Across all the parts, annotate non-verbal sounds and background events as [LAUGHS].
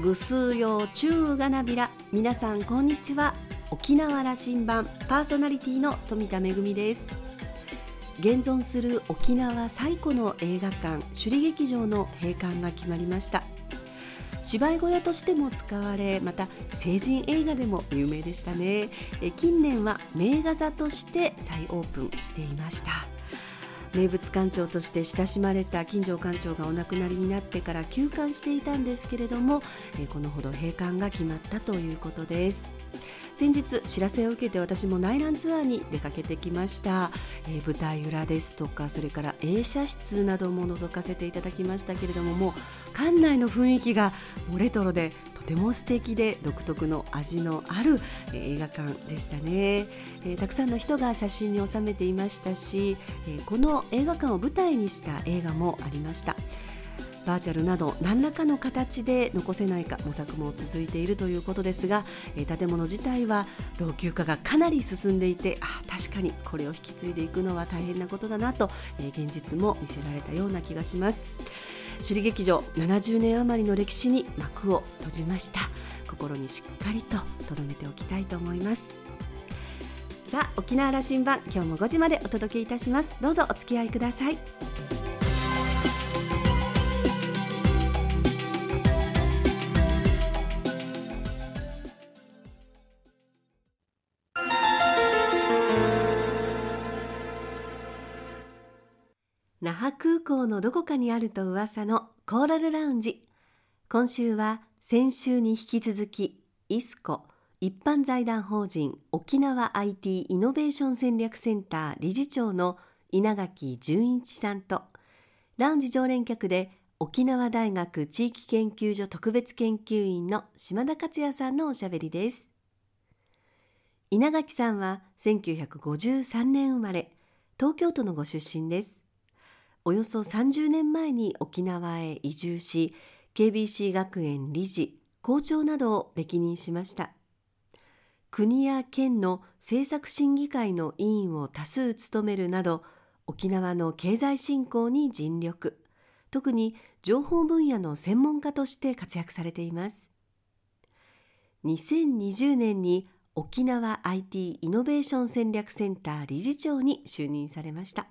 ぐすうようちゅうがなびら。皆さんこんにちは。沖縄羅針盤パーソナリティの富田恵です。現存する沖縄最古の映画館首里劇場の閉館が決まりました。芝居小屋としても使われまた成人映画でも有名でしたね。近年は名画座として再オープンしていました。名物館長として親しまれた金城館長がお亡くなりになってから休館していたんですけれどもこのほど閉館が決まったということです。先日知らせを受けて私も内覧ツアーに出かけてきました、えー、舞台裏ですとかそれから映写室なども覗かせていただきましたけれどももう館内の雰囲気がもうレトロでとても素敵で独特の味のある映画館でしたね、えー、たくさんの人が写真に収めていましたし、えー、この映画館を舞台にした映画もありました。バーチャルなど何らかの形で残せないか模索も続いているということですが、えー、建物自体は老朽化がかなり進んでいてあ確かにこれを引き継いでいくのは大変なことだなと、えー、現実も見せられたような気がします。首里劇場70年余りの歴史に幕を閉じました。心にしっかりと留めておきたいと思います。さあ沖縄羅針盤今日も5時までお届けいたします。どうぞお付き合いください。覇空港のどこかにあると噂のコーラルラウンジ。今週は先週に引き続きイスコ一般財団法人沖縄 IT イノベーション戦略センター理事長の稲垣純一さんとラウンジ常連客で沖縄大学地域研究所特別研究員の島田克也さんのおしゃべりです。稲垣さんは1953年生まれ東京都のご出身です。およそ30年前に沖縄へ移住し KBC 学園理事校長などを歴任しました。国や県の政策審議会の委員を多数務めるなど沖縄の経済振興に尽力。特に情報分野の専門家として活躍されています。2020年に沖縄 IT イノベーション戦略センター理事長に就任されました。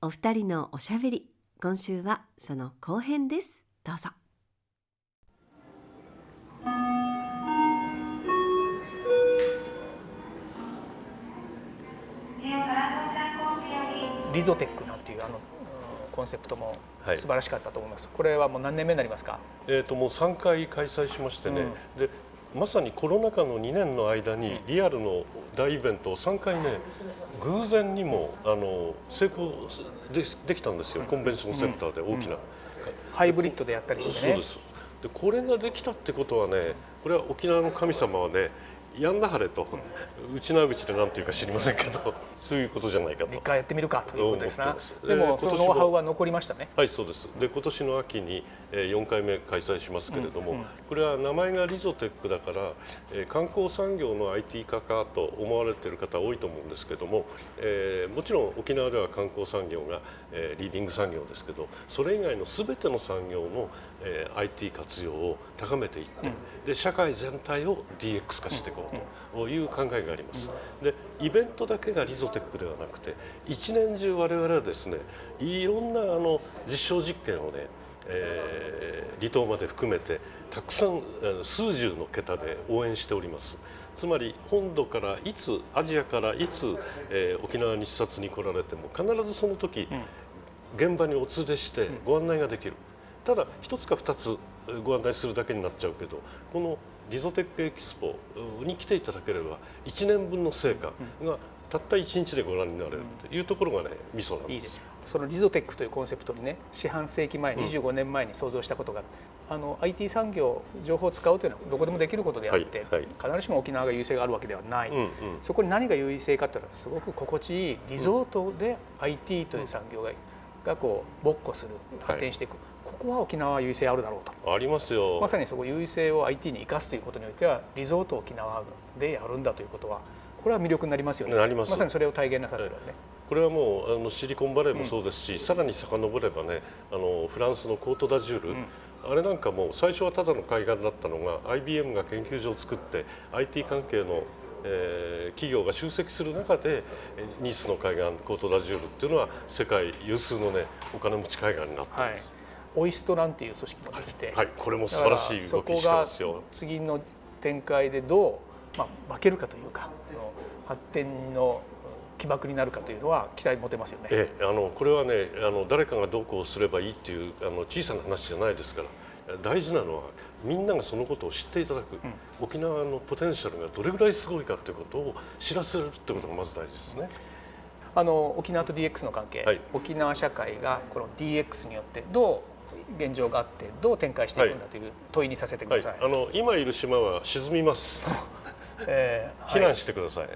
お二人のおしゃべり。今週はその後編です。どうぞ。リゾテックなんていうあのコンセプトも素晴らしかったと思います、はい、これはもう何年目になりますか？えっ、ともう3回開催しましてね、うん、でまさにコロナ禍の2年の間にリアルの大イベントを3回ね偶然にもあの成功でできたんですよ、コンベンションセンターで大きな、ハイブリッドでやったりしてね。そうです。でこれができたってことはねこれは沖縄の神様はねやんなはれと、うちなうちで何ていうか知りませんけど [LAUGHS] そういうことじゃないかと。一回やってみるかということですな。でもそのノウハウは残りましたね。はいそうです。で今年の秋に4回目開催しますけれども、うんうん、これは名前がリゾテックだから観光産業の IT 化かと思われている方多いと思うんですけども、えー、もちろん沖縄では観光産業が、えー、リーディング産業ですけどそれ以外の全ての産業の、えー、IT 活用を高めていって、うん、で社会全体を DX 化していこうという考えがあります。でイベントだけがリゾテックではなくて一年中我々はですねいろんなあの実証実験をねえー、離島まで含めてたくさん数十の桁で応援しております。つまり本土からいつアジアからいつ、えー、沖縄に視察に来られても必ずその時、うん、現場にお連れしてご案内ができる、ただ一つか二つご案内するだけになっちゃうけどこのリゾテックエキスポに来ていただければ1年分の成果がたった1日でご覧になれるというところがねミソなんです。いいです。そのリゾテックというコンセプトにね四半世紀前25年前に想像したことがうん、あの IT 産業情報を使うというのはどこでもできることであって、はいはい、必ずしも沖縄が優位性があるわけではない、うんうん、そこに何が優位性かというのはすごく心地いいリゾートで IT という産業が,、がこう勃興する発展していく。はいここは沖縄優位性あるだろうと。ありますよ。まさにそこ優位性を IT に生かすということにおいてはリゾート沖縄でやるんだということはこれは魅力になりますよね。なります。まさにそれを体現なさってるわね、これはもうあのシリコンバレーもそうですし、うん、さらに遡ればねあのフランスのコートダジュール、うん、ああれなんかも最初はただの海岸だったのが IBM が研究所を作って IT 関係のえー、企業が集積する中でニースの海岸コートダジュールっていうのは世界有数のねお金持ち海岸になってます、はい、オイストランっていう組織もできて、はい、はい、これも素晴らしい動きしてますよ。次の展開でどう、まあ、負けるかというか発展の起爆になるかというのは期待持てますよね。えあのこれはねあの誰かがどうこうすればいいっていうあの小さな話じゃないですから大事なのはみんながそのことを知っていただく、うん、沖縄のポテンシャルがどれぐらいすごいかということを知らせるということがまず大事ですね。あの沖縄と DX の関係、はい、沖縄社会がこの DX によってどう現状があってどう展開していくんだという問いにさせてください。はいはい、あの今いる島は沈みます。[LAUGHS] えー、避難してください。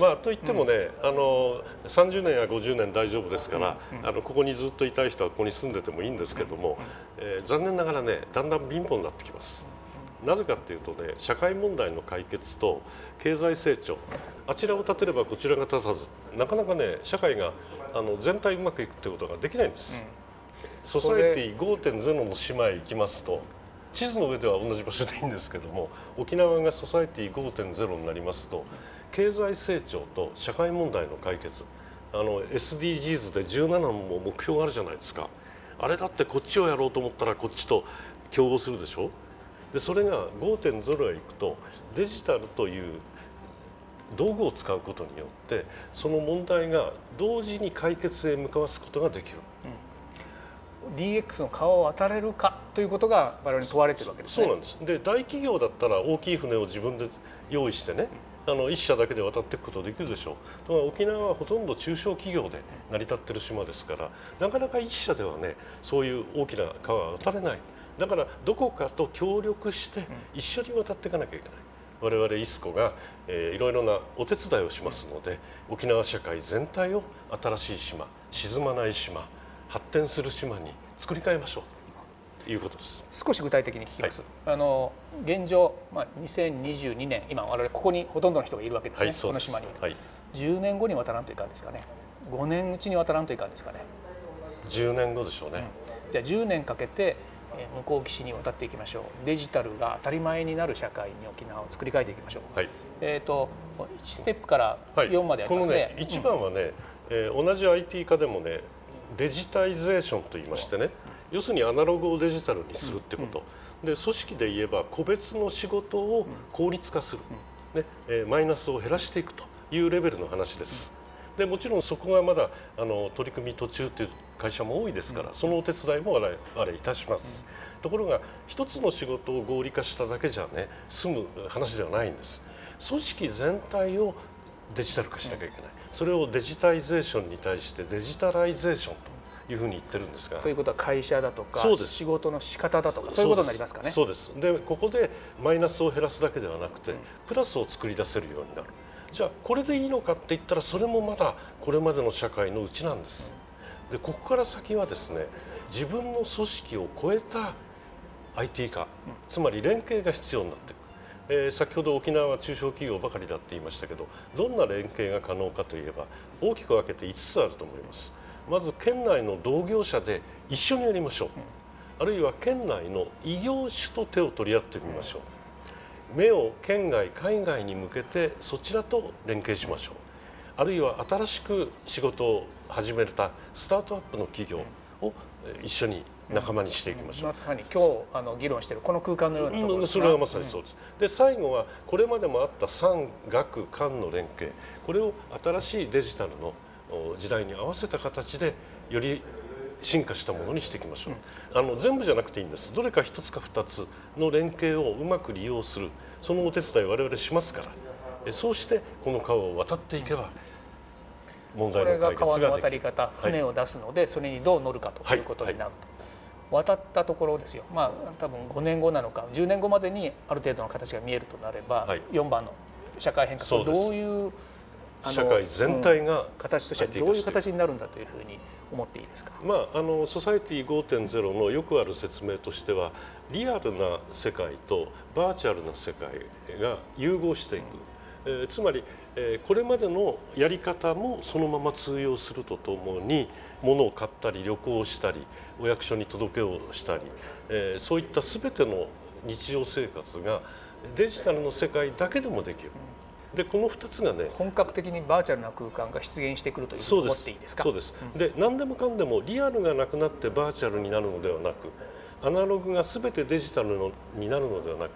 まあ、といってもね、うん、あの30年や50年大丈夫ですから、うん、あのここにずっといたい人はここに住んでてもいいんですけども、えー、残念ながらねだんだん貧乏になってきます。なぜかっていうとね社会問題の解決と経済成長あちらを立てればこちらが立たずなかなかね社会があの全体うまくいくってことができないんです。ソサエティ5.0の島へ行きますと地図の上では同じ場所でいいんですけども沖縄がソサエティ5.0になりますと経済成長と社会問題の解決あの SDGs で17の目標があるじゃないですかあれだってこっちをやろうと思ったらこっちと競合するでしょ？でそれが5.0へ行くとデジタルという道具を使うことによってその問題が同時に解決へ向かわすことができる。うん、DX の川を渡れるかということが我々に問われてるわけですね。そうなんです。で大企業だったら大きい船を自分で用意してね、あの1社だけで渡っていくことできるでしょうと沖縄はほとんど中小企業で成り立ってる島ですからなかなか1社ではねそういう大きな川は渡れないだからどこかと協力して一緒に渡っていかなきゃいけない。我々イスコが、えー、いろいろなお手伝いをしますので沖縄社会全体を新しい島沈まない島発展する島に作り変えましょういうことです。少し具体的に聞きます、はい、あの現状、まあ、2022年今我々ここにほとんどの人がいるわけですね、はい、この島に、はい、10年後に渡らんといかんですかね。5年うちに渡らんといかんですかね。10年後でしょうね、うん、じゃあ10年かけて向こう岸に渡っていきましょう。デジタルが当たり前になる社会に沖縄を作り変えていきましょう、はい、えっ、ー、と1ステップから4までありますね,、ね一番はね、うん、えー、同じ IT 化でもねデジタイゼーションと言いましてね、要するにアナログをデジタルにするってこと、で組織で言えば個別の仕事を効率化する、ねえマイナスを減らしていくというレベルの話です。でもちろんそこがまだあの取り組み途中という会社も多いですから、そのお手伝いもあれあれいたします。ところが一つの仕事を合理化しただけじゃね済む話ではないんです。組織全体をデジタル化しなきゃいけない。それをデジタイゼーションに対してデジタライゼーションというふうに言ってるんですが。ということは会社だとか仕事の仕方だとかそういうことになりますかね。そうです。でここでマイナスを減らすだけではなくて、うん、プラスを作り出せるようになる。じゃあこれでいいのかって言ったらそれもまだこれまでの社会のうちなんです、でここから先はですね自分の組織を超えた IT 化、つまり連携が必要になっていくえー、先ほど沖縄は中小企業ばかりだって言いましたけどどんな連携が可能かといえば大きく分けて5つあると思います。まず県内の同業者で一緒にやりましょう、あるいは県内の異業種と手を取り合ってみましょう。目を県外海外に向けてそちらと連携しましょう。あるいは新しく仕事を始めたスタートアップの企業を一緒に仲間にしていきましょう、まさに今日あの議論しているこの空間のようなところそれはまさにそうです、で最後はこれまでもあった産学官の連携。これを新しいデジタルの時代に合わせた形でより進化したものにしていきましょう、うん、あの全部じゃなくていいんです。どれか一つか二つの連携をうまく利用する。そのお手伝い我々しますから。そうしてこの川を渡っていけば問題の解決ができる。これが川の渡り方船を出すので、はい、それにどう乗るかということになると、はいはい、渡ったところですよ。まあ多分5年後なのか10年後までにある程度の形が見えるとなれば、はい、4番の社会変革どういう社会全体が、うん、形としてはどういう形になるんだというふうに思っていいですか、まあ、あのソサエティ5.0のよくある説明としてはリアルな世界とバーチャルな世界が融合していく、うん、えー、つまりえー、これまでのやり方もそのまま通用するとともに物を買ったり旅行をしたりお役所に届けをしたり、えー、そういった全ての日常生活がデジタルの世界だけでもできる。でこの2つがね本格的にバーチャルな空間が出現してくるというふうに思っていいですか？そうです、うん、で何でもかんでもリアルがなくなってバーチャルになるのではなくアナログが全てデジタルのになるのではなく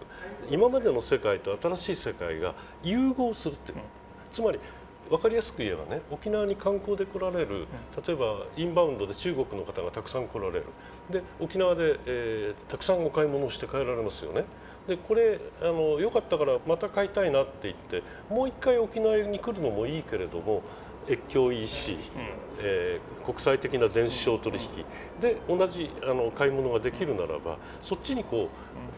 今までの世界と新しい世界が融合するっていう、うん、つまり分かりやすく言えばね沖縄に観光で来られる例えばインバウンドで中国の方がたくさん来られる。で沖縄で、えー、たくさんお買い物をして帰られますよね。でこれあのよかったからまた買いたいなって言ってもう一回沖縄に来るのもいいけれども越境 EC、うん、えー、国際的な電子商取引。で同じあの買い物ができるならばそっちにこ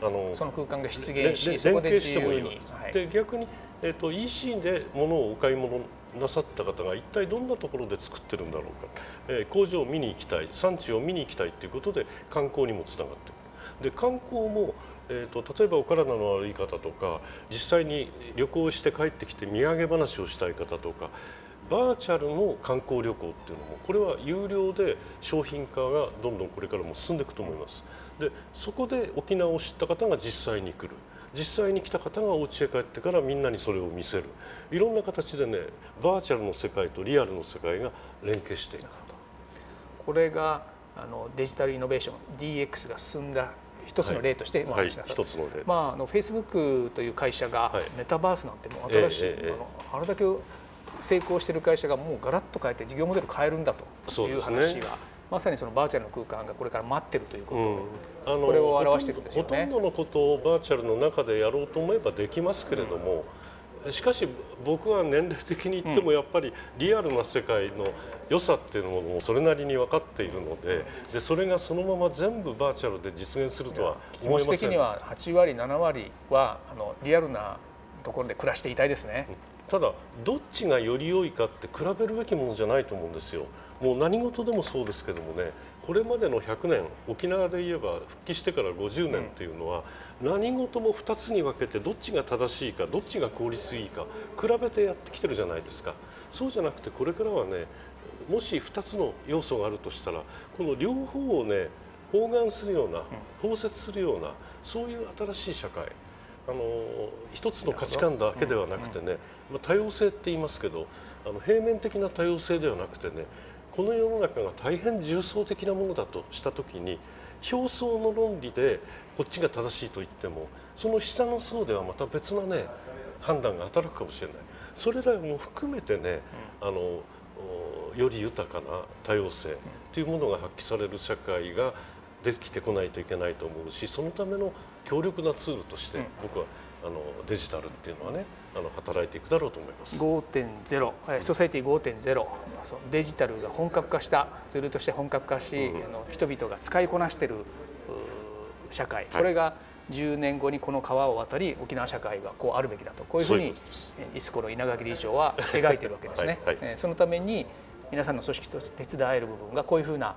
う、あのその空間が出現しそこでしてもいい、はい、で逆に、えーと、EC で物をお買い物なさった方が一体どんなところで作ってるんだろうか、えー、工場を見に行きたい。産地を見に行きたいということで観光にもつながってくる。で観光もえーと、例えばお体の悪い方とか実際に旅行して帰ってきて土産話をしたい方とかバーチャルの観光旅行っていうのもこれは有料で商品化がどんどんこれからも進んでいくと思います。でそこで沖縄を知った方が実際に来る。実際に来た方がお家へ帰ってからみんなにそれを見せる。いろんな形でねバーチャルの世界とリアルの世界が連携していくこれがあのデジタルイノベーション DX が進んだ一つの例としてまああのフェイスブックという会社がメタバースなんてもう新しい、えー、あのあれだけ成功している会社がもうガラッと変えて事業モデル変えるんだという話が、ね、まさにそのバーチャルの空間がこれから待ってるということ、うん、これを表していくんですよね。ほとんどのことをバーチャルの中でやろうと思えばできますけれども、うん、しかし僕は年齢的に言ってもやっぱりリアルな世界の良さっていうものもそれなりに分かっているのででそれがそのまま全部バーチャルで実現するとは思いません的には8割7割はあのリアルなところで暮らしていたいですね。ただどっちがより良いかって比べるべきものじゃないと思うんですよ。もう何事でもそうですけどもねこれまでの100年沖縄で言えば復帰してから50年っていうのは、何事も2つに分けてどっちが正しいかどっちが効率いいか比べてやってきてるじゃないですかそうじゃなくてこれからはねもし2つの要素があるとしたらこの両方をね包含するような包摂するようなそういう新しい社会あの一つの価値観だけではなくてね、まあ、多様性って言いますけどあの平面的な多様性ではなくてねこの世の中が大変重層的なものだとした時に表層の論理でこっちが正しいと言ってもその下の層ではまた別なね判断が働くかもしれない。それらも含めてね、あのより豊かな多様性というものが発揮される社会ができてこないといけないと思うしそのための強力なツールとして僕はあのデジタルっていうのはねあの働いていくだろうと思います。5.0ソサイティ5.0デジタルが本格化したツールとして本格化し、うん、あの人々が使いこなしている社会、これが10年後にこの川を渡り沖縄社会がこうあるべきだと。こういうふうにイスコの稲垣理事長は [LAUGHS] 描いてるわけですね。はいはい、そのために皆さんの組織として手伝える部分がこういうふうな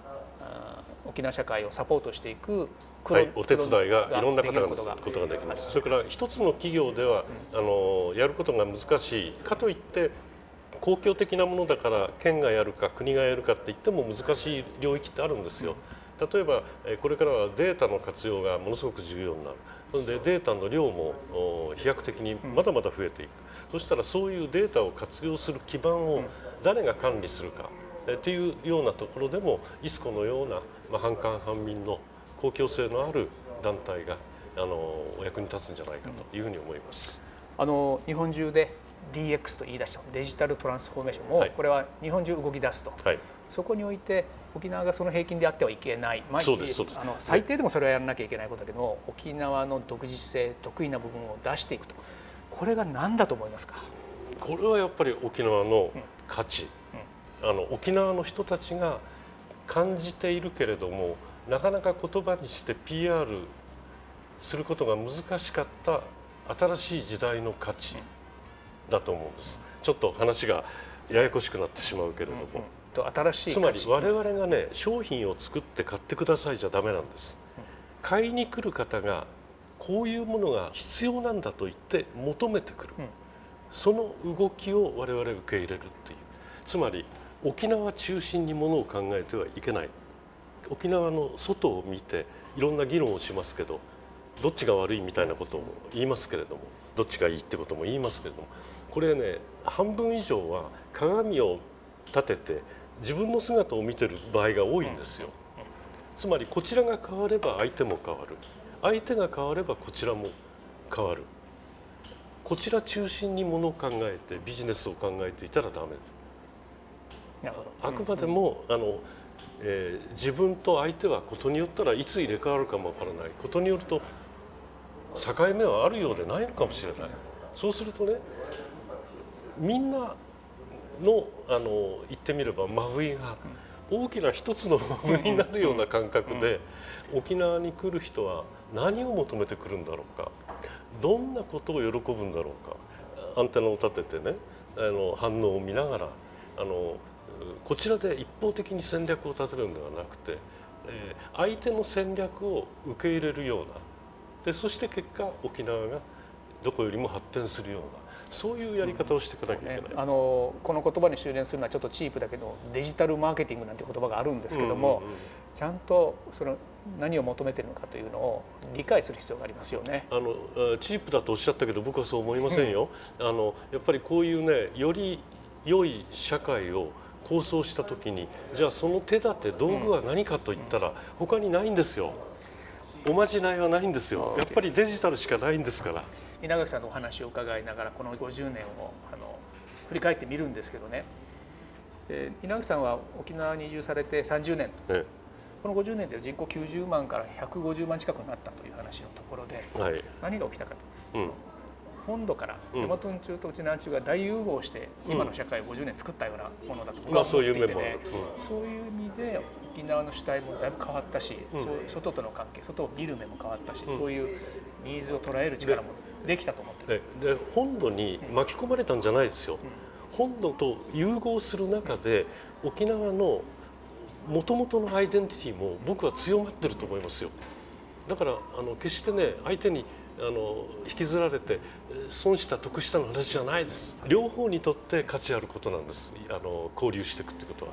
沖縄社会をサポートしていくはい、お手伝いがいろんな方がことができます。それから一つの企業では、うん、あのやることが難しい。かといって公共的なものだから県がやるか国がやるかって言っても難しい領域ってあるんですよ。例えばこれからはデータの活用がものすごく重要になる。それでデータの量も飛躍的にまだまだ増えていく、そしたらそういうデータを活用する基盤を誰が管理するかっていうようなところでもイスコのような、まあ、半官半民の公共性のある団体があのお役に立つんじゃないかというふうに思います。あの日本中で DX と言い出したデジタルトランスフォーメーションも、はい、これは日本中動き出すと、はい、そこにおいて沖縄がその平均であってはいけない、まあ、あの最低でもそれはやらなきゃいけないことだけど沖縄の独自性得意な部分を出していくと。これが何だと思いますか？これはやっぱり沖縄の価値、うんうん、あの沖縄の人たちが感じているけれどもなかなか言葉にして PR することが難しかった新しい時代の価値だと思うんです。ちょっと話がややこしくなってしまうけれども、うんうん、新しいつまり我々がね商品を作って買ってくださいじゃダメなんです。買いに来る方がこういうものが必要なんだと言って求めてくる、うん、その動きを我々受け入れるっていう。つまり沖縄中心にものを考えてはいけない沖縄の外を見ていろんな議論をしますけどどっちが悪いみたいなことも言いますけれどもどっちがいいってことも言いますけれどもこれね半分以上は鏡を立てて自分の姿を見てる場合が多いんですよ。つまりこちらが変われば相手も変わる。相手が変わればこちらも変わる。こちら中心にものを考えてビジネスを考えていたらダメ。あくまでも、あのえー、自分と相手はことによったらいつ入れ替わるかもわからない。ことによると境目はあるようでないのかもしれない。そうするとねみんなのあの言ってみれば真冬が大きな一つの真冬になるような感覚で沖縄に来る人は何を求めてくるんだろうか。どんなことを喜ぶんだろうか。アンテナを立ててねあの反応を見ながらあのこちらで一方的に戦略を立てるんではなくて、えー、相手の戦略を受け入れるようなでそして結果沖縄がどこよりも発展するようなそういうやり方をしていかなきゃいけない、うんね、あのこの言葉に修練するのはちょっとチープだけどデジタルマーケティングなんて言葉があるんですけども、うんうんうん、ちゃんとその何を求めてるのかというのを理解する必要がありますよね。あのチープだとおっしゃったけど僕はそう思いませんよ。[LAUGHS] あのやっぱりこういうねより良い社会を構想した時にじゃあその手立て道具は何かといったら他にないんですよ。おまじないはないんですよ。やっぱりデジタルしかないんですから。稲垣さんのお話を伺いながらこの50年をあの振り返ってみるんですけどね。稲垣さんは沖縄に移住されて30年。ええこの50年で人口90万から150万近くになったという話のところで、はい、何が起きたかと、うん、本土から大和中と内南中が大融合して今の社会を50年作ったようなものだと僕は思っていてね、そういう意味で沖縄の主体もだいぶ変わったし、外との関係外を見る目も変わったし、うん、そういうニーズを捉える力もできたと思ってで本土に巻き込まれたんじゃないですよ。本土と融合する中で沖縄のもともとのアイデンティティも僕は強まってると思いますよ。だからあの決してね相手にあの引きずられて損した得したの話じゃないです両方にとって価値あることなんですあの交流していくってことは。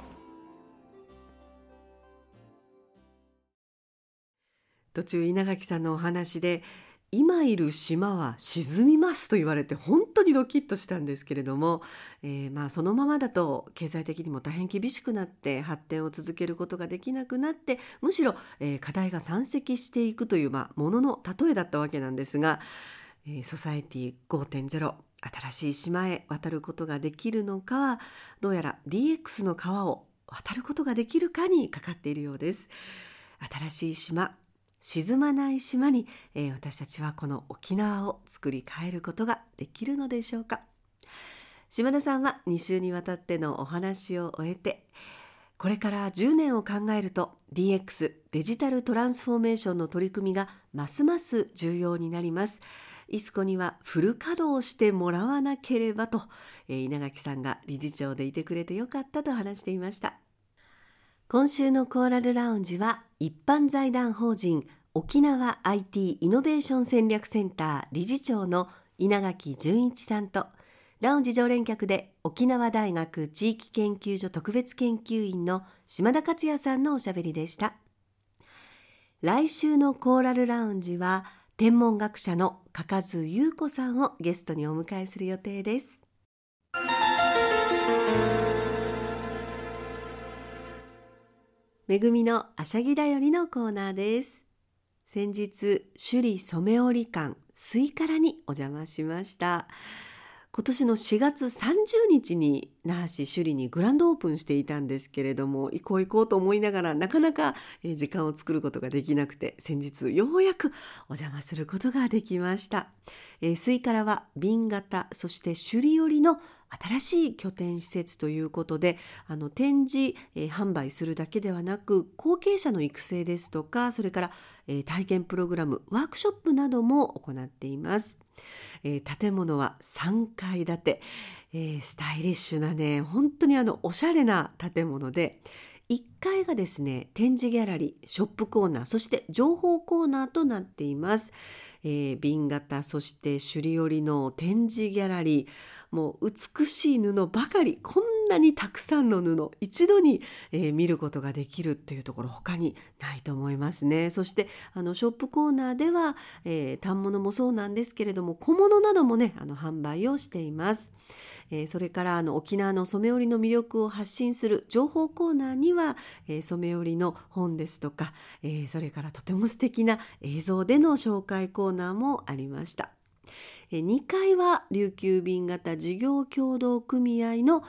途中稲垣さんのお話で今いる島は沈みますと言われて本当にドキッとしたんですけれども、えー、まあそのままだと経済的にも大変厳しくなって発展を続けることができなくなってむしろ、えー、課題が山積していくという、まあ、ものの例えだったわけなんですが、えー、ソサエティ5.0新しい島へ渡ることができるのかはどうやら DX の川を渡ることができるかにかかっているようです。新しい島沈まない島に、えー、私たちはこの沖縄を作り変えることができるのでしょうか。島田さんは2週にわたってのお話を終えてこれから10年を考えると DX デジタルトランスフォーメーションの取り組みがますます重要になります。イスコにはフル稼働してもらわなければと、えー、稲垣さんが理事長でいてくれてよかったと話していました。今週のコーラルラウンジは一般財団法人沖縄 IT イノベーション戦略センター理事長の稲垣淳一さんとラウンジ常連客で沖縄大学地域研究所特別研究員の島田克也さんのおしゃべりでした。来週のコーラルラウンジは天文学者の加賀津優子さんをゲストにお迎えする予定です。めぐみのあしゃぎだよりのコーナーです。先日首里染織館スイカラにお邪魔しました。今年の4月30日に那覇市首里にグランドオープンしていたんですけれども行こう行こうと思いながらなかなか時間を作ることができなくて先日ようやくお邪魔することができました、えー、スイカラは瓶型そして首里織の新しい拠点施設ということであの展示、えー、販売するだけではなく後継者の育成ですとかそれから、えー、体験プログラムワークショップなども行っています。えー、建物は3階建て、えー、スタイリッシュなね本当にあのおしゃれな建物で1階がですね展示ギャラリーショップコーナーそして情報コーナーとなっています、えー、瓶型そして首里織の展示ギャラリー。もう美しい布ばかりこんなにたくさんの布一度に、えー、見ることができるっていうところ他にないと思いますねそしてあのショップコーナーでは、えー、反物もそうなんですけれども小物などもねあの販売をしています。えー、それからあの沖縄の染め織りの魅力を発信する情報コーナーには、えー、染め織りの本ですとか、えー、それからとても素敵な映像での紹介コーナーもありました。2階は琉球便型事業協同組合の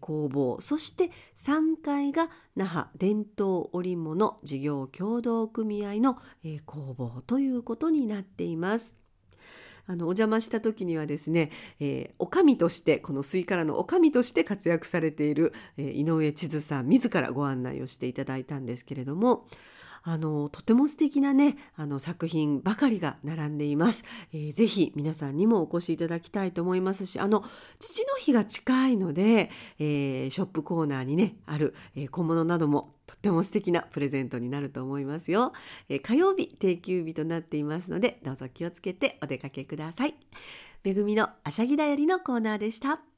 工房そして3階が那覇伝統織物事業協同組合の工房ということになっています。あのお邪魔した時にはですね、えー、おかみとしてこのスイカラのおかみとして活躍されている、えー、井上千鶴さん自らご案内をしていただいたんですけれどもあのとても素敵なねあの作品ばかりが並んでいます、えー、ぜひ皆さんにもお越しいただきたいと思いますしあの父の日が近いので、えー、ショップコーナーにねある、え、小物などもとっても素敵なプレゼントになると思いますよ、えー、火曜日定休日となっていますのでどうぞ気をつけてお出かけください。めぐみのあしゃぎだよりのコーナーでした。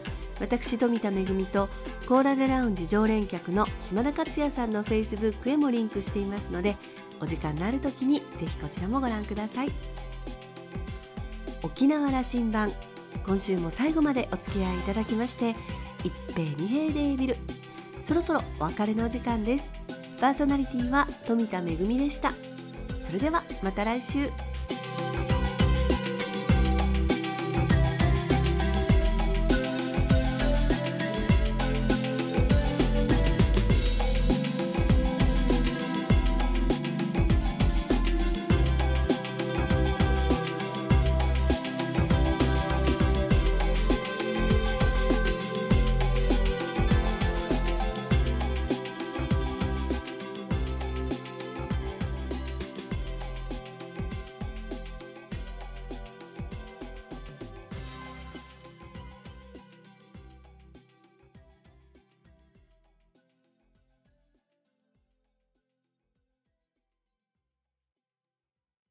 私富田恵とコーラルラウンジ常連客の島田克也さんのフェイスブックへもリンクしていますのでお時間のある時にぜひこちらもご覧ください。沖縄羅針盤今週も最後までお付き合いいただきまして一平二平デービル。そろそろお別れの時間です。パーソナリティは富田恵でした。それではまた来週。